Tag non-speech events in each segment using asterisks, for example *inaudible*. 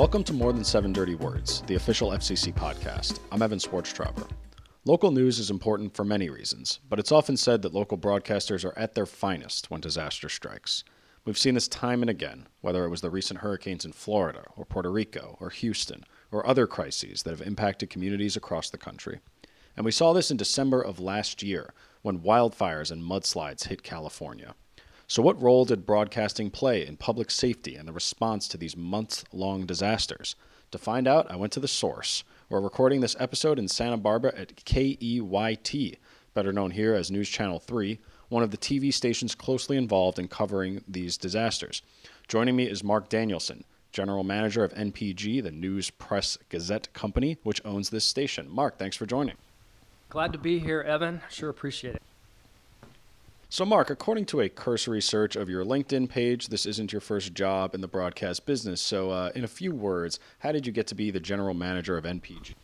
Welcome to More Than Seven Dirty Words, the official FCC podcast. I'm Evan Swarztrauber. Local news is important for many reasons, but it's often said that local broadcasters are at their finest when disaster strikes. We've seen this time and again, whether it was the recent hurricanes in Florida, or Puerto Rico, or Houston, or other crises that have impacted communities across the country. And we saw this in December of last year when wildfires and mudslides hit California. So, what role did broadcasting play in public safety and the response to these months long disasters? To find out, I went to the source. We're recording this episode in Santa Barbara at KEYT, better known here as News Channel 3, one of the TV stations closely involved in covering these disasters. Joining me is Mark Danielson, General Manager of NPG, the News Press Gazette company, which owns this station. Mark, thanks for joining. Glad to be here, Evan. Sure appreciate it. So, Mark, according to a cursory search of your LinkedIn page, this isn't your first job in the broadcast business. So, uh, in a few words, how did you get to be the general manager of NPG?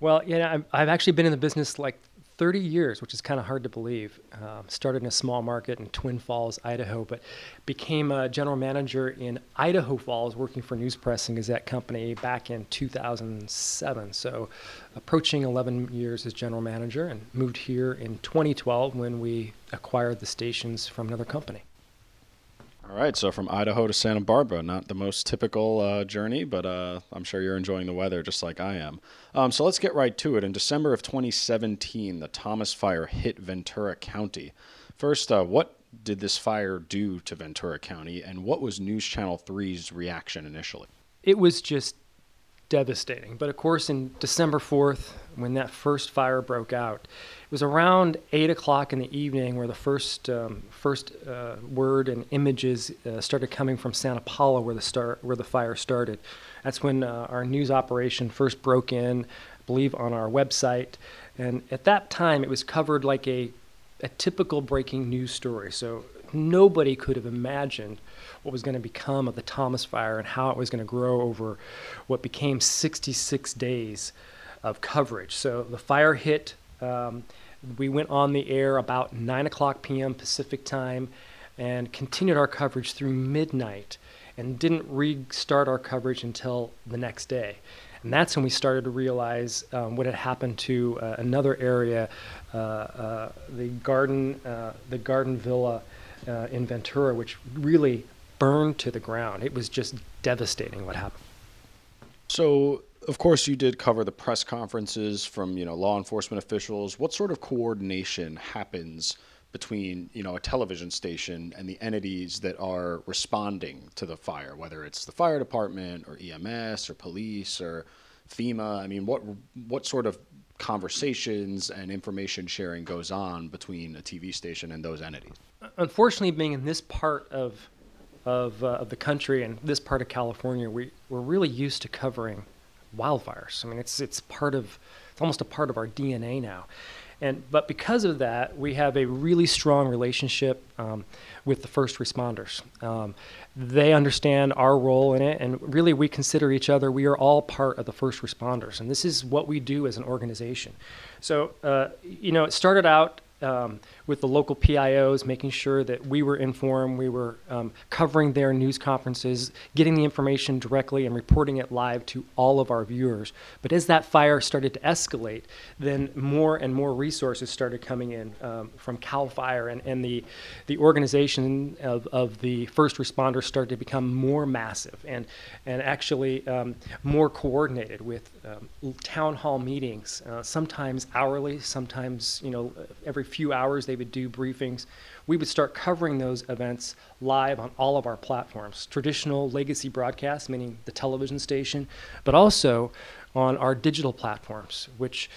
Well, yeah, I've actually been in the business like 30 years, which is kind of hard to believe. Uh, started in a small market in Twin Falls, Idaho, but became a general manager in Idaho Falls, working for News Press and Gazette Company back in 2007. So, approaching 11 years as general manager, and moved here in 2012 when we acquired the stations from another company. All right, so from Idaho to Santa Barbara, not the most typical uh, journey, but uh, I'm sure you're enjoying the weather just like I am. Um, so let's get right to it. In December of 2017, the Thomas Fire hit Ventura County. First, uh, what did this fire do to Ventura County, and what was News Channel 3's reaction initially? It was just devastating. But of course, in December 4th, when that first fire broke out, it was around 8 o'clock in the evening where the first, um, first uh, word and images uh, started coming from Santa Paula, where the, start, where the fire started. That's when uh, our news operation first broke in, I believe, on our website. And at that time, it was covered like a, a typical breaking news story. So nobody could have imagined what was going to become of the Thomas Fire and how it was going to grow over what became 66 days of coverage. So the fire hit. Um, we went on the air about 9 o'clock p.m. Pacific time and continued our coverage through midnight and didn't restart our coverage until the next day. And that's when we started to realize um, what had happened to uh, another area, uh, uh, the garden, uh, the garden villa uh, in Ventura, which really burned to the ground. It was just devastating what happened. So, of course, you did cover the press conferences from you know law enforcement officials. What sort of coordination happens between you know a television station and the entities that are responding to the fire, whether it's the fire department or EMS or police or FEMA? I mean, what what sort of conversations and information sharing goes on between a TV station and those entities? Unfortunately, being in this part of of, uh, of the country and this part of California, we, we're really used to covering wildfires. I mean, it's, it's part of, it's almost a part of our DNA now. And, but because of that, we have a really strong relationship um, with the first responders. Um, they understand our role in it, and really we consider each other, we are all part of the first responders. And this is what we do as an organization. So, uh, you know, it started out um, with the local PIOs, making sure that we were informed, we were um, covering their news conferences, getting the information directly and reporting it live to all of our viewers. But as that fire started to escalate, then more and more resources started coming in um, from CAL FIRE, and, and the, the organization of, of the first responders started to become more massive and, and actually um, more coordinated with um, town hall meetings, uh, sometimes hourly, sometimes you know every few hours they would do briefings. We would start covering those events live on all of our platforms, traditional legacy broadcasts, meaning the television station, but also on our digital platforms, which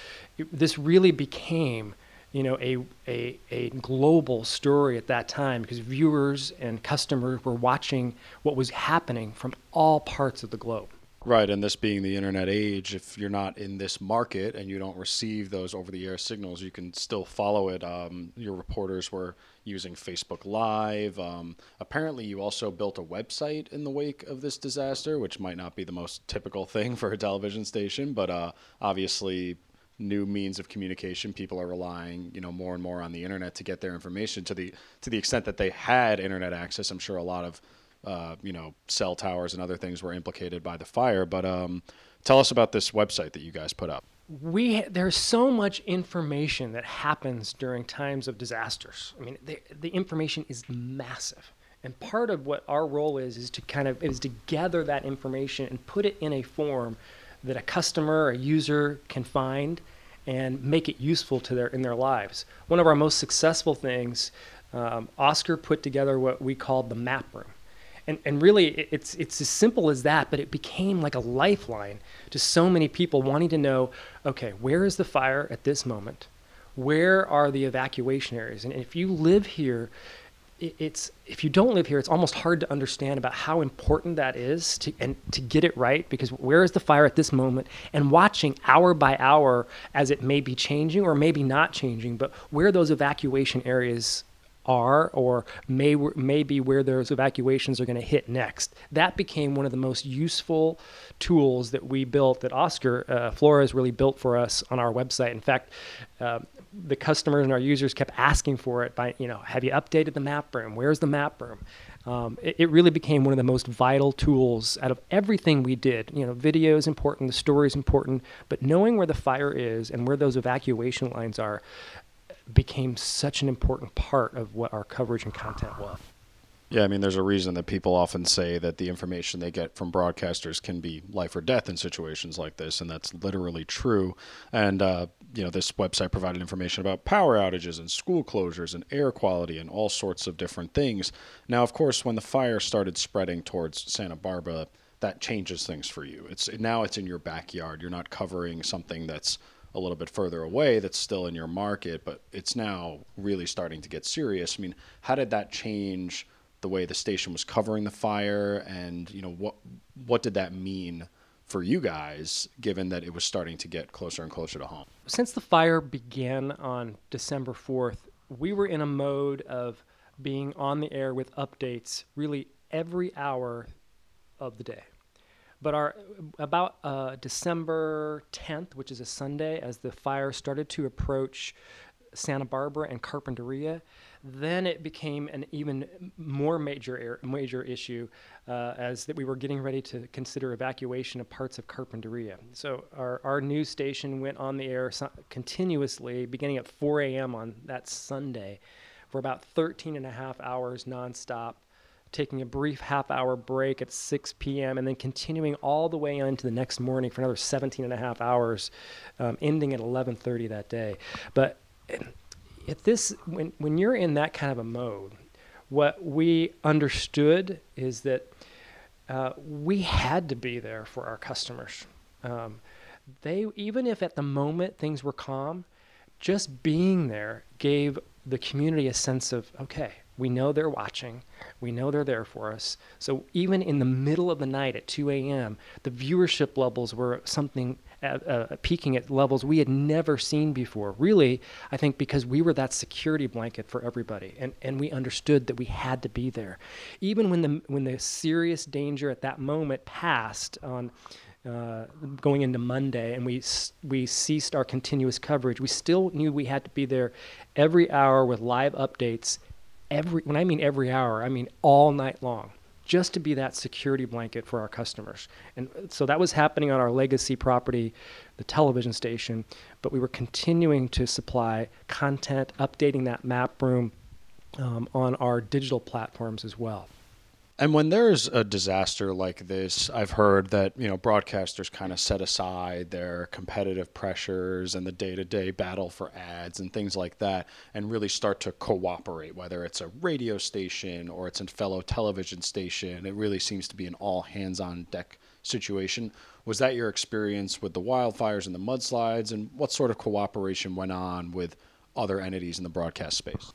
this really became you know a, a, a global story at that time because viewers and customers were watching what was happening from all parts of the globe Right, and this being the internet age, if you're not in this market and you don't receive those over-the-air signals, you can still follow it. Um, your reporters were using Facebook Live. Um, apparently, you also built a website in the wake of this disaster, which might not be the most typical thing *laughs* for a television station, but uh, obviously, new means of communication. People are relying, you know, more and more on the internet to get their information. To the to the extent that they had internet access, I'm sure a lot of uh, you know, cell towers and other things were implicated by the fire. But um, tell us about this website that you guys put up. We there's so much information that happens during times of disasters. I mean, the, the information is massive. And part of what our role is is to kind of is to gather that information and put it in a form that a customer, a user can find and make it useful to their in their lives. One of our most successful things, um, Oscar put together what we called the map room. And, and really, it's, it's as simple as that, but it became like a lifeline to so many people wanting to know okay, where is the fire at this moment? Where are the evacuation areas? And if you live here, it's if you don't live here, it's almost hard to understand about how important that is to and to get it right. Because where is the fire at this moment? And watching hour by hour as it may be changing or maybe not changing, but where those evacuation areas are or may may be where those evacuations are going to hit next. That became one of the most useful tools that we built that Oscar uh, Flores really built for us on our website. In fact, uh, the customers and our users kept asking for it by, you know, have you updated the map room? Where's the map room? Um, it, it, really became one of the most vital tools out of everything we did. You know, video is important, the story is important, but knowing where the fire is and where those evacuation lines are became such an important part of what our coverage and content was. Yeah, I mean, there's a reason that people often say that the information they get from broadcasters can be life or death in situations like this, and that's literally true. And uh, you know, this website provided information about power outages and school closures and air quality and all sorts of different things. Now, of course, when the fire started spreading towards Santa Barbara, that changes things for you. It's now it's in your backyard. You're not covering something that's a little bit further away that's still in your market, but it's now really starting to get serious. I mean, how did that change? the way the station was covering the fire, and you know what what did that mean for you guys, given that it was starting to get closer and closer to home? Since the fire began on December fourth, we were in a mode of being on the air with updates really every hour of the day. But our about uh, December 10th, which is a Sunday, as the fire started to approach Santa Barbara and Carpinteria, then it became an even more major major issue uh, as that we were getting ready to consider evacuation of parts of Carpinteria. So our, our news station went on the air continuously, beginning at 4 a.m. on that Sunday, for about 13 and a half hours nonstop taking a brief half hour break at 6 p.m. and then continuing all the way into the next morning for another 17 and a half hours, um, ending at 11:30 that day. But at this when when you're in that kind of a mode, what we understood is that uh, we had to be there for our customers. Um, they even if at the moment things were calm, just being there gave the community a sense of okay, we know they're watching, we know they're there for us. So even in the middle of the night at 2 a.m., the viewership levels were something at, uh, peaking at levels we had never seen before. Really, I think because we were that security blanket for everybody, and, and we understood that we had to be there. Even when the when the serious danger at that moment passed on. Uh, going into Monday, and we we ceased our continuous coverage. We still knew we had to be there every hour with live updates. Every when I mean every hour, I mean all night long just to be that security blanket for our customers. And so that was happening on our legacy property, the television station, but we were continuing to supply content, updating that map room um, on our digital platforms as well. And when there's a disaster like this, I've heard that you know broadcasters kind of set aside their competitive pressures and the day-to-day battle for ads and things like that, and really start to cooperate. Whether it's a radio station or it's a fellow television station, it really seems to be an all hands-on deck situation. Was that your experience with the wildfires and the mudslides, and what sort of cooperation went on with other entities in the broadcast space?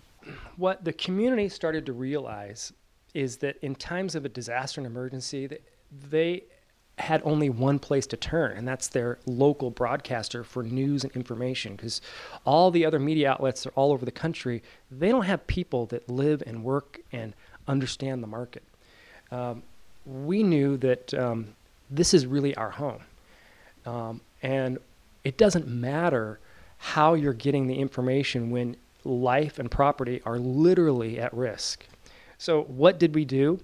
What the community started to realize is that in times of a disaster and emergency, they had only one place to turn, and that's their local broadcaster for news and information. Because all the other media outlets are all over the country, they don't have people that live and work and understand the market. Um, we knew that um, this is really our home. Um, and it doesn't matter how you're getting the information when life and property are literally at risk. So, what did we do?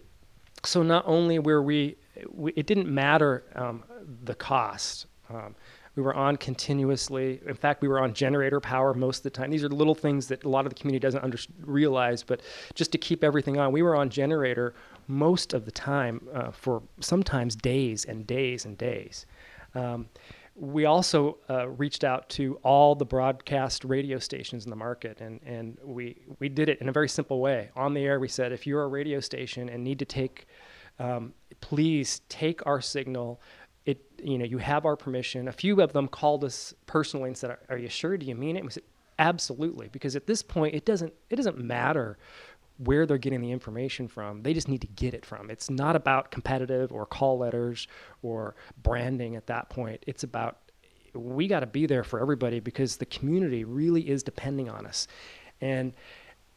so not only were we, we it didn't matter um, the cost. Um, we were on continuously. In fact, we were on generator power most of the time. These are little things that a lot of the community doesn't under, realize, but just to keep everything on, we were on generator most of the time uh, for sometimes days and days and days. Um, we also uh, reached out to all the broadcast radio stations in the market, and, and we, we did it in a very simple way. On the air, we said, if you're a radio station and need to take, um, please take our signal. It, you know, you have our permission. A few of them called us personally and said, "Are you sure? Do you mean it?" And we said, "Absolutely," because at this point, it doesn't it doesn't matter where they're getting the information from. They just need to get it from. It's not about competitive or call letters or branding at that point. It's about we got to be there for everybody because the community really is depending on us. And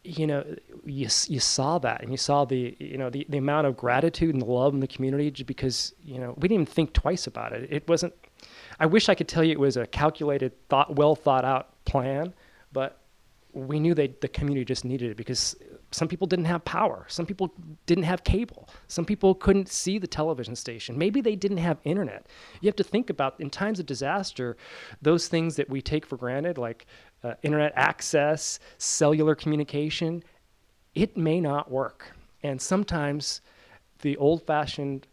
you know, you, you saw that and you saw the, you know, the, the amount of gratitude and love in the community because, you know, we didn't even think twice about it. It wasn't, I wish I could tell you it was a calculated, thought, well thought out plan, but we knew they, the community just needed it because some people didn't have power. Some people didn't have cable. Some people couldn't see the television station. Maybe they didn't have internet. You have to think about in times of disaster, those things that we take for granted, like uh, internet access, cellular communication, it may not work. And sometimes the old fashioned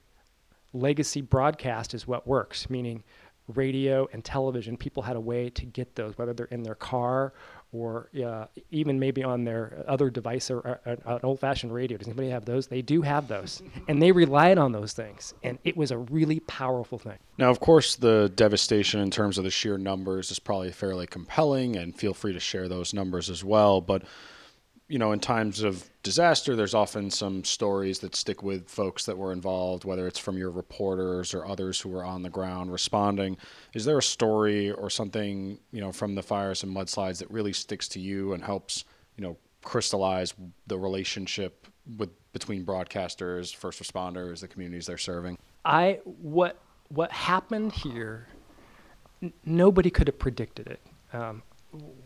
legacy broadcast is what works, meaning radio and television, people had a way to get those, whether they're in their car or uh, even maybe on their other device or, or, or an old-fashioned radio. Does anybody have those? They do have those, and they relied on those things, and it was a really powerful thing. Now, of course, the devastation in terms of the sheer numbers is probably fairly compelling, and feel free to share those numbers as well. But you know, in times of disaster, there's often some stories that stick with folks that were involved, whether it's from your reporters or others who were on the ground responding. Is there a story or something, you know, from the fires and mudslides that really sticks to you and helps, you know, crystallize the relationship with between broadcasters, first responders, the communities they're serving? I what what happened here, n- nobody could have predicted it. Um,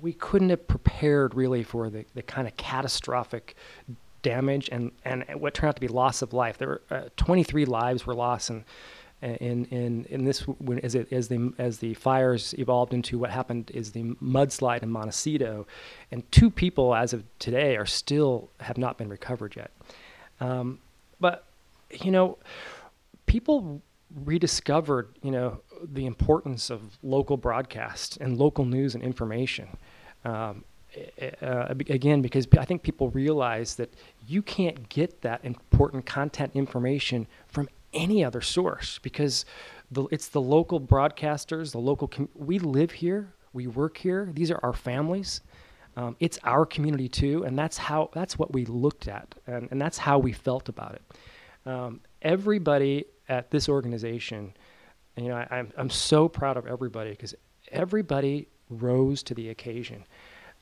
we couldn't have prepared really for the, the kind of catastrophic damage and, and what turned out to be loss of life. There were uh, 23 lives were lost, and in in in this when, as it as the as the fires evolved into what happened is the mudslide in Montecito, and two people as of today are still have not been recovered yet. Um, but you know, people rediscovered you know the importance of local broadcast and local news and information. Um, uh, again, because I think people realize that you can't get that important content information from any other source because the, it's the local broadcasters, the local. Com- we live here, we work here. These are our families. Um, it's our community too, and that's how that's what we looked at, and, and that's how we felt about it. Um, everybody at this organization you know, I, am I'm, I'm so proud of everybody because everybody rose to the occasion.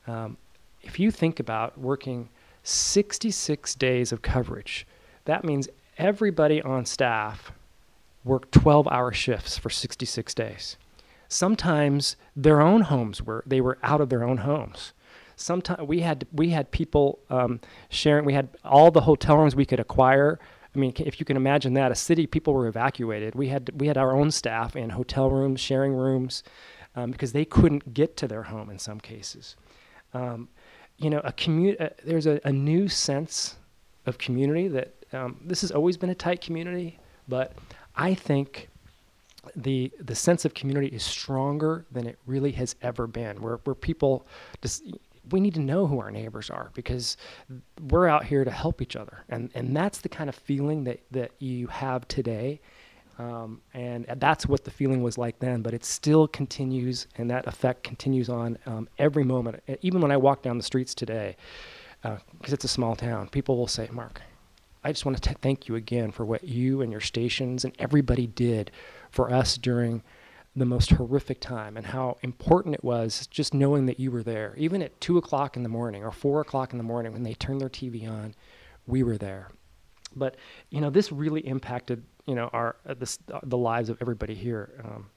Um, if you think about working 66 days of coverage, that means everybody on staff worked 12 hour shifts for 66 days. Sometimes their own homes were, they were out of their own homes. Sometimes we had, we had people um, sharing, we had all the hotel rooms we could acquire I mean, if you can imagine that, a city, people were evacuated. We had we had our own staff in hotel rooms, sharing rooms, um, because they couldn't get to their home in some cases. Um, you know, a commu- uh, there's a, a, new sense of community that um, this has always been a tight community, but I think the the sense of community is stronger than it really has ever been. Where where people just we need to know who our neighbors are because we're out here to help each other. And, and that's the kind of feeling that, that you have today. Um, and that's what the feeling was like then, but it still continues, and that effect continues on um, every moment. Even when I walk down the streets today, because uh, it's a small town, people will say, Mark, I just want to thank you again for what you and your stations and everybody did for us during the most horrific time and how important it was just knowing that you were there. Even at two o'clock in the morning or four o'clock in the morning when they turned their TV on, we were there. But you know, this really impacted you know our uh, this, uh, the lives of everybody here. Um,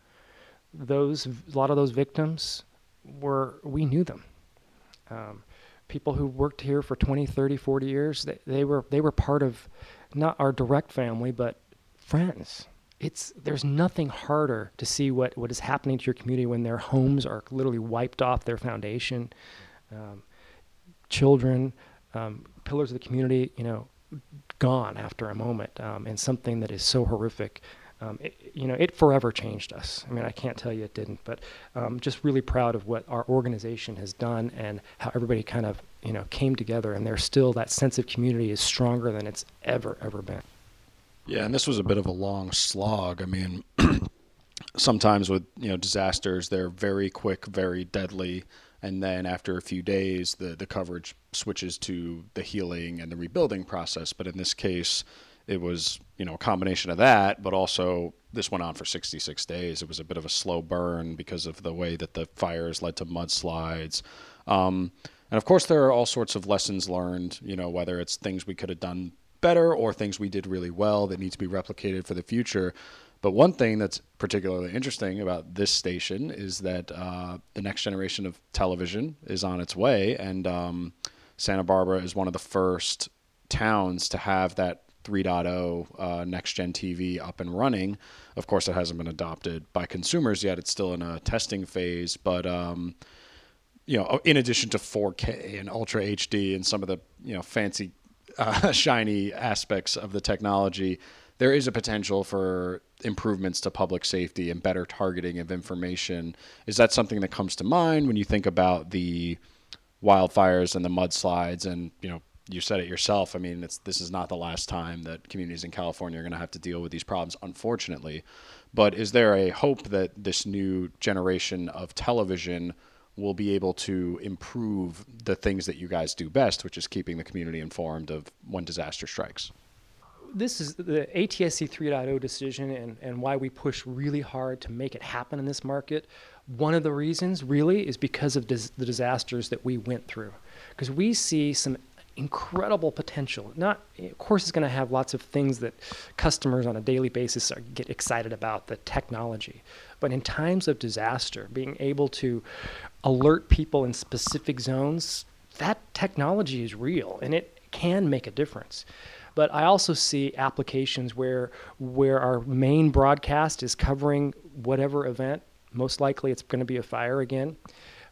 those a lot of those victims were we knew them. Um, people who worked here for 20, 30, 40 years, they, they were they were part of not our direct family, but friends. It's there's nothing harder to see what, what is happening to your community when their homes are literally wiped off their foundation. Um, children, um, pillars of the community, you know, gone after a moment, um, and something that is so horrific. Um, it, you know, it forever changed us. I mean, I can't tell you it didn't, but um, just really proud of what our organization has done and how everybody kind of, you know, came together. And there's still that sense of community is stronger than it's ever, ever been. Yeah, and this was a bit of a long slog. I mean, *clears throat* sometimes with you know disasters, they're very quick, very deadly, and then after a few days, the the coverage switches to the healing and the rebuilding process. But in this case, it was you know a combination of that, but also this went on for 66 days. It was a bit of a slow burn because of the way that the fires led to mudslides. Um, and of course, there are all sorts of lessons learned, you know, whether it's things we could have done better or things we did really well that need to be replicated for the future. But one thing that's particularly interesting about this station is that uh, the next generation of television is on its way, and um, Santa Barbara is one of the first towns to have that 3.0 uh, next gen TV up and running. Of course, it hasn't been adopted by consumers yet; it's still in a testing phase. But um, you know, in addition to 4K and Ultra HD and some of the you know fancy uh, *laughs* shiny aspects of the technology, there is a potential for improvements to public safety and better targeting of information. Is that something that comes to mind when you think about the wildfires and the mudslides and you know you said it yourself. I mean, this is not the last time that communities in California are going to have to deal with these problems, unfortunately. But is there a hope that this new generation of television will be able to improve the things that you guys do best, which is keeping the community informed of when disaster strikes. This is the ATSC 3.0 decision and, and why we push really hard to make it happen in this market. One of the reasons, really, is because of dis- the disasters that we went through. Because we see some incredible potential. Not, of course, it's going to have lots of things that customers on a daily basis are, get excited about, the technology. But in times of disaster, being able to alert people in specific zones, that technology is real and it can make a difference. But I also see applications where where our main broadcast is covering whatever event. Most likely, it's going to be a fire again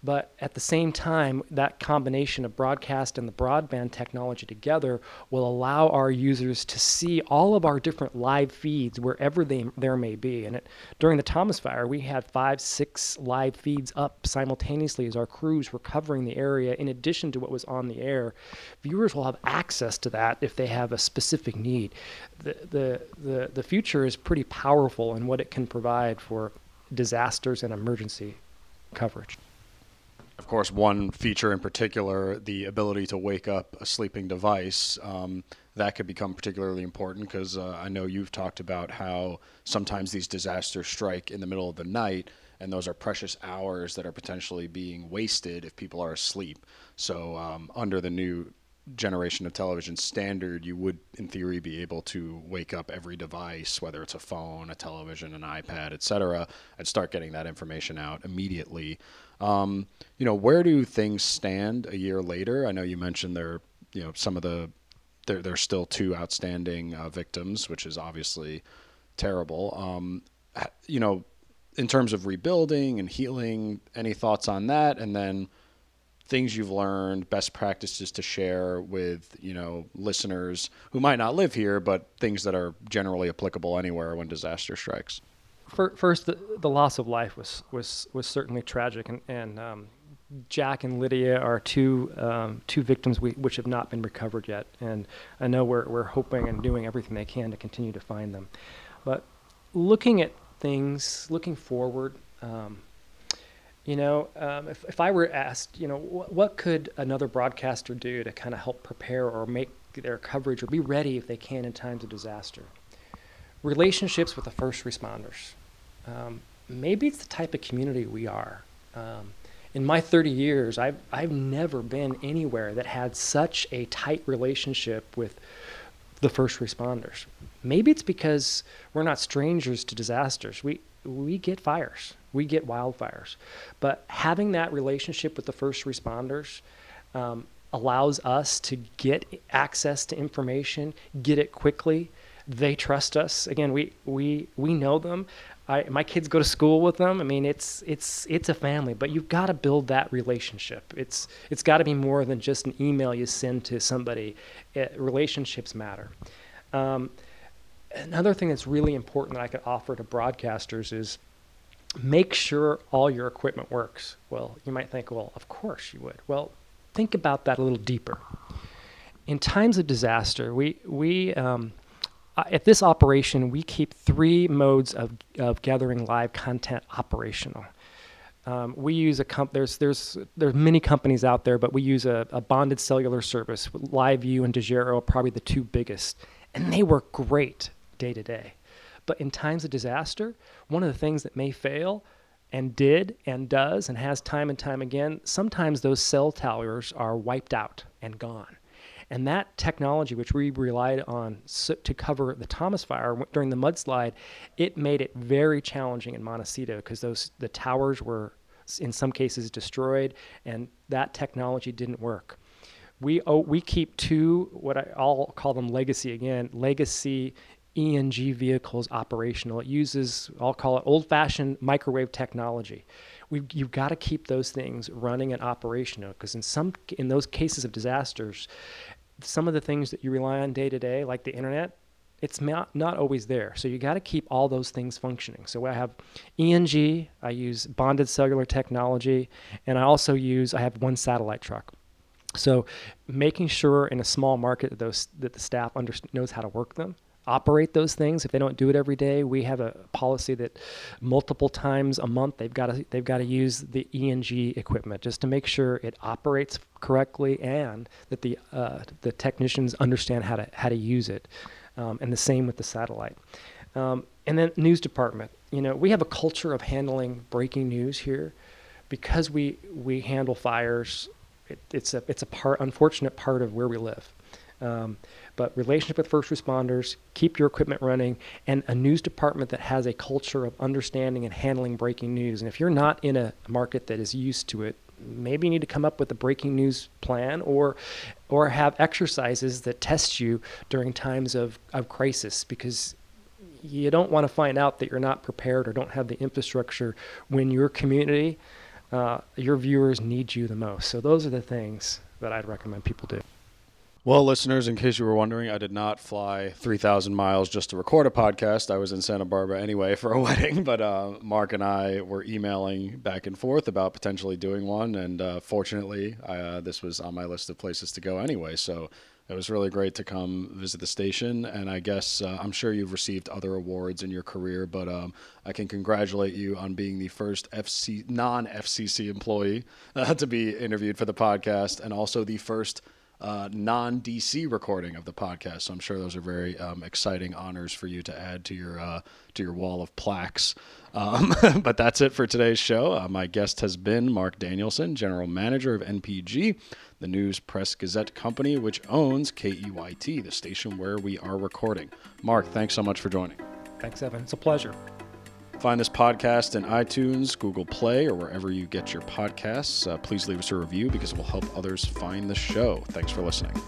but at the same time, that combination of broadcast and the broadband technology together will allow our users to see all of our different live feeds wherever they there may be. And it, during the Thomas Fire, we had five, six live feeds up simultaneously as our crews were covering the area. In addition to what was on the air, viewers will have access to that if they have a specific need. The the the, the future is pretty powerful in what it can provide for disasters and emergency coverage of course, one feature in particular, the ability to wake up a sleeping device, um, that could become particularly important because uh, I know you've talked about how sometimes these disasters strike in the middle of the night, and those are precious hours that are potentially being wasted if people are asleep. So, um, under the new generation of television standard, you would, in theory, be able to wake up every device, whether it's a phone, a television, an iPad, etc., and start getting that information out immediately. Um, you know, where do things stand a year later? I know you mentioned there, you know, some of the there there's still two outstanding uh, victims, which is obviously terrible. Um, you know, in terms of rebuilding and healing, any thoughts on that? And then things you've learned, best practices to share with you know listeners who might not live here, but things that are generally applicable anywhere when disaster strikes first, the, the loss of life was was was certainly tragic, and and um, Jack and Lydia are two um, two victims we, which have not been recovered yet, and I know we're we're hoping and doing everything they can to continue to find them. But looking at things, looking forward, um, you know, um, if if I were asked, you know, wh- what could another broadcaster do to kind of help prepare or make their coverage or be ready if they can in times of disaster? relationships with the first responders. Um, maybe it's the type of community we are. Um, in my 30 years, I've, I've never been anywhere that had such a tight relationship with the first responders. Maybe it's because we're not strangers to disasters. We, we get fires, we get wildfires. But having that relationship with the first responders, um, allows us to get access to information, get it quickly. They trust us. Again, we we we know them. I, my kids go to school with them. I mean, it's it's it's a family, but you've got to build that relationship. It's it's got to be more than just an email you send to somebody. It, relationships matter. Um, another thing that's really important that I could offer to broadcasters is make sure all your equipment works. Well, you might think, well, of course you would. Well, think about that a little deeper. In times of disaster, we we um, uh, at this operation we keep three modes of of gathering live content operational. Um, we use a comp. There's there's there's many companies out there, but we use a, a bonded cellular service. LiveU and Dejero are probably the two biggest, and they work great day to day. But in times of disaster, one of the things that may fail and did and does and has time and time again, sometimes those cell towers are wiped out and gone. And that technology, which we relied on to cover the Thomas fire during the mudslide, it made it very challenging in Montecito because those the towers were in some cases destroyed, and that technology didn't work. We oh, we keep two what I'll call them legacy again legacy ENG vehicles operational. It uses, I'll call it old fashioned microwave technology. we you've got to keep those things running and operational because in some in those cases of disasters, some of the things that you rely on day to day, like the internet, it's not, not always there. So you got to keep all those things functioning. So I have ENG, I use bonded cellular technology, and I also use, I have one satellite truck. So making sure in a small market that, those, that the staff under, knows how to work them operate those things. If they don't do it every day we have a policy that multiple times a month they've got to they've got to use the ENG equipment just to make sure it operates correctly and that the uh, the technicians understand how to how to use it. Um, and the same with the satellite. Um, and then news department. You know we have a culture of handling breaking news here. Because we we handle fires it, it's a it's a part unfortunate part of where we live. Um, but relationship with first responders, keep your equipment running, and a news department that has a culture of understanding and handling breaking news. And if you're not in a market that is used to it, maybe you need to come up with a breaking news plan or or have exercises that test you during times of, of crisis because you don't want to find out that you're not prepared or don't have the infrastructure when your community uh, your viewers need you the most so those are the things that i'd recommend people do well, listeners, in case you were wondering, I did not fly 3,000 miles just to record a podcast. I was in Santa Barbara anyway for a *laughs* wedding, but uh, Mark and I were emailing back and forth about potentially doing one. And uh, fortunately, uh, this was on my list of places to go anyway. So it was really great to come visit the station. And I guess uh, I'm sure you've received other awards in your career, but um, I can congratulate you on being the first FC non FCC employee *laughs* uh, to be interviewed for the podcast and also the first uh, non DC recording of the podcast. So I'm sure those are very um, exciting honors for you to add to your uh, to your wall of plaques. Um, *laughs* but that's it for today's show. Uh, my guest has been Mark Danielson, general manager of NPG, the News Press Gazette company, which owns KEYT, the station where we are recording. Mark, thanks so much for joining. Thanks, Evan. It's a pleasure. Find this podcast in iTunes, Google Play, or wherever you get your podcasts. Uh, please leave us a review because it will help others find the show. Thanks for listening.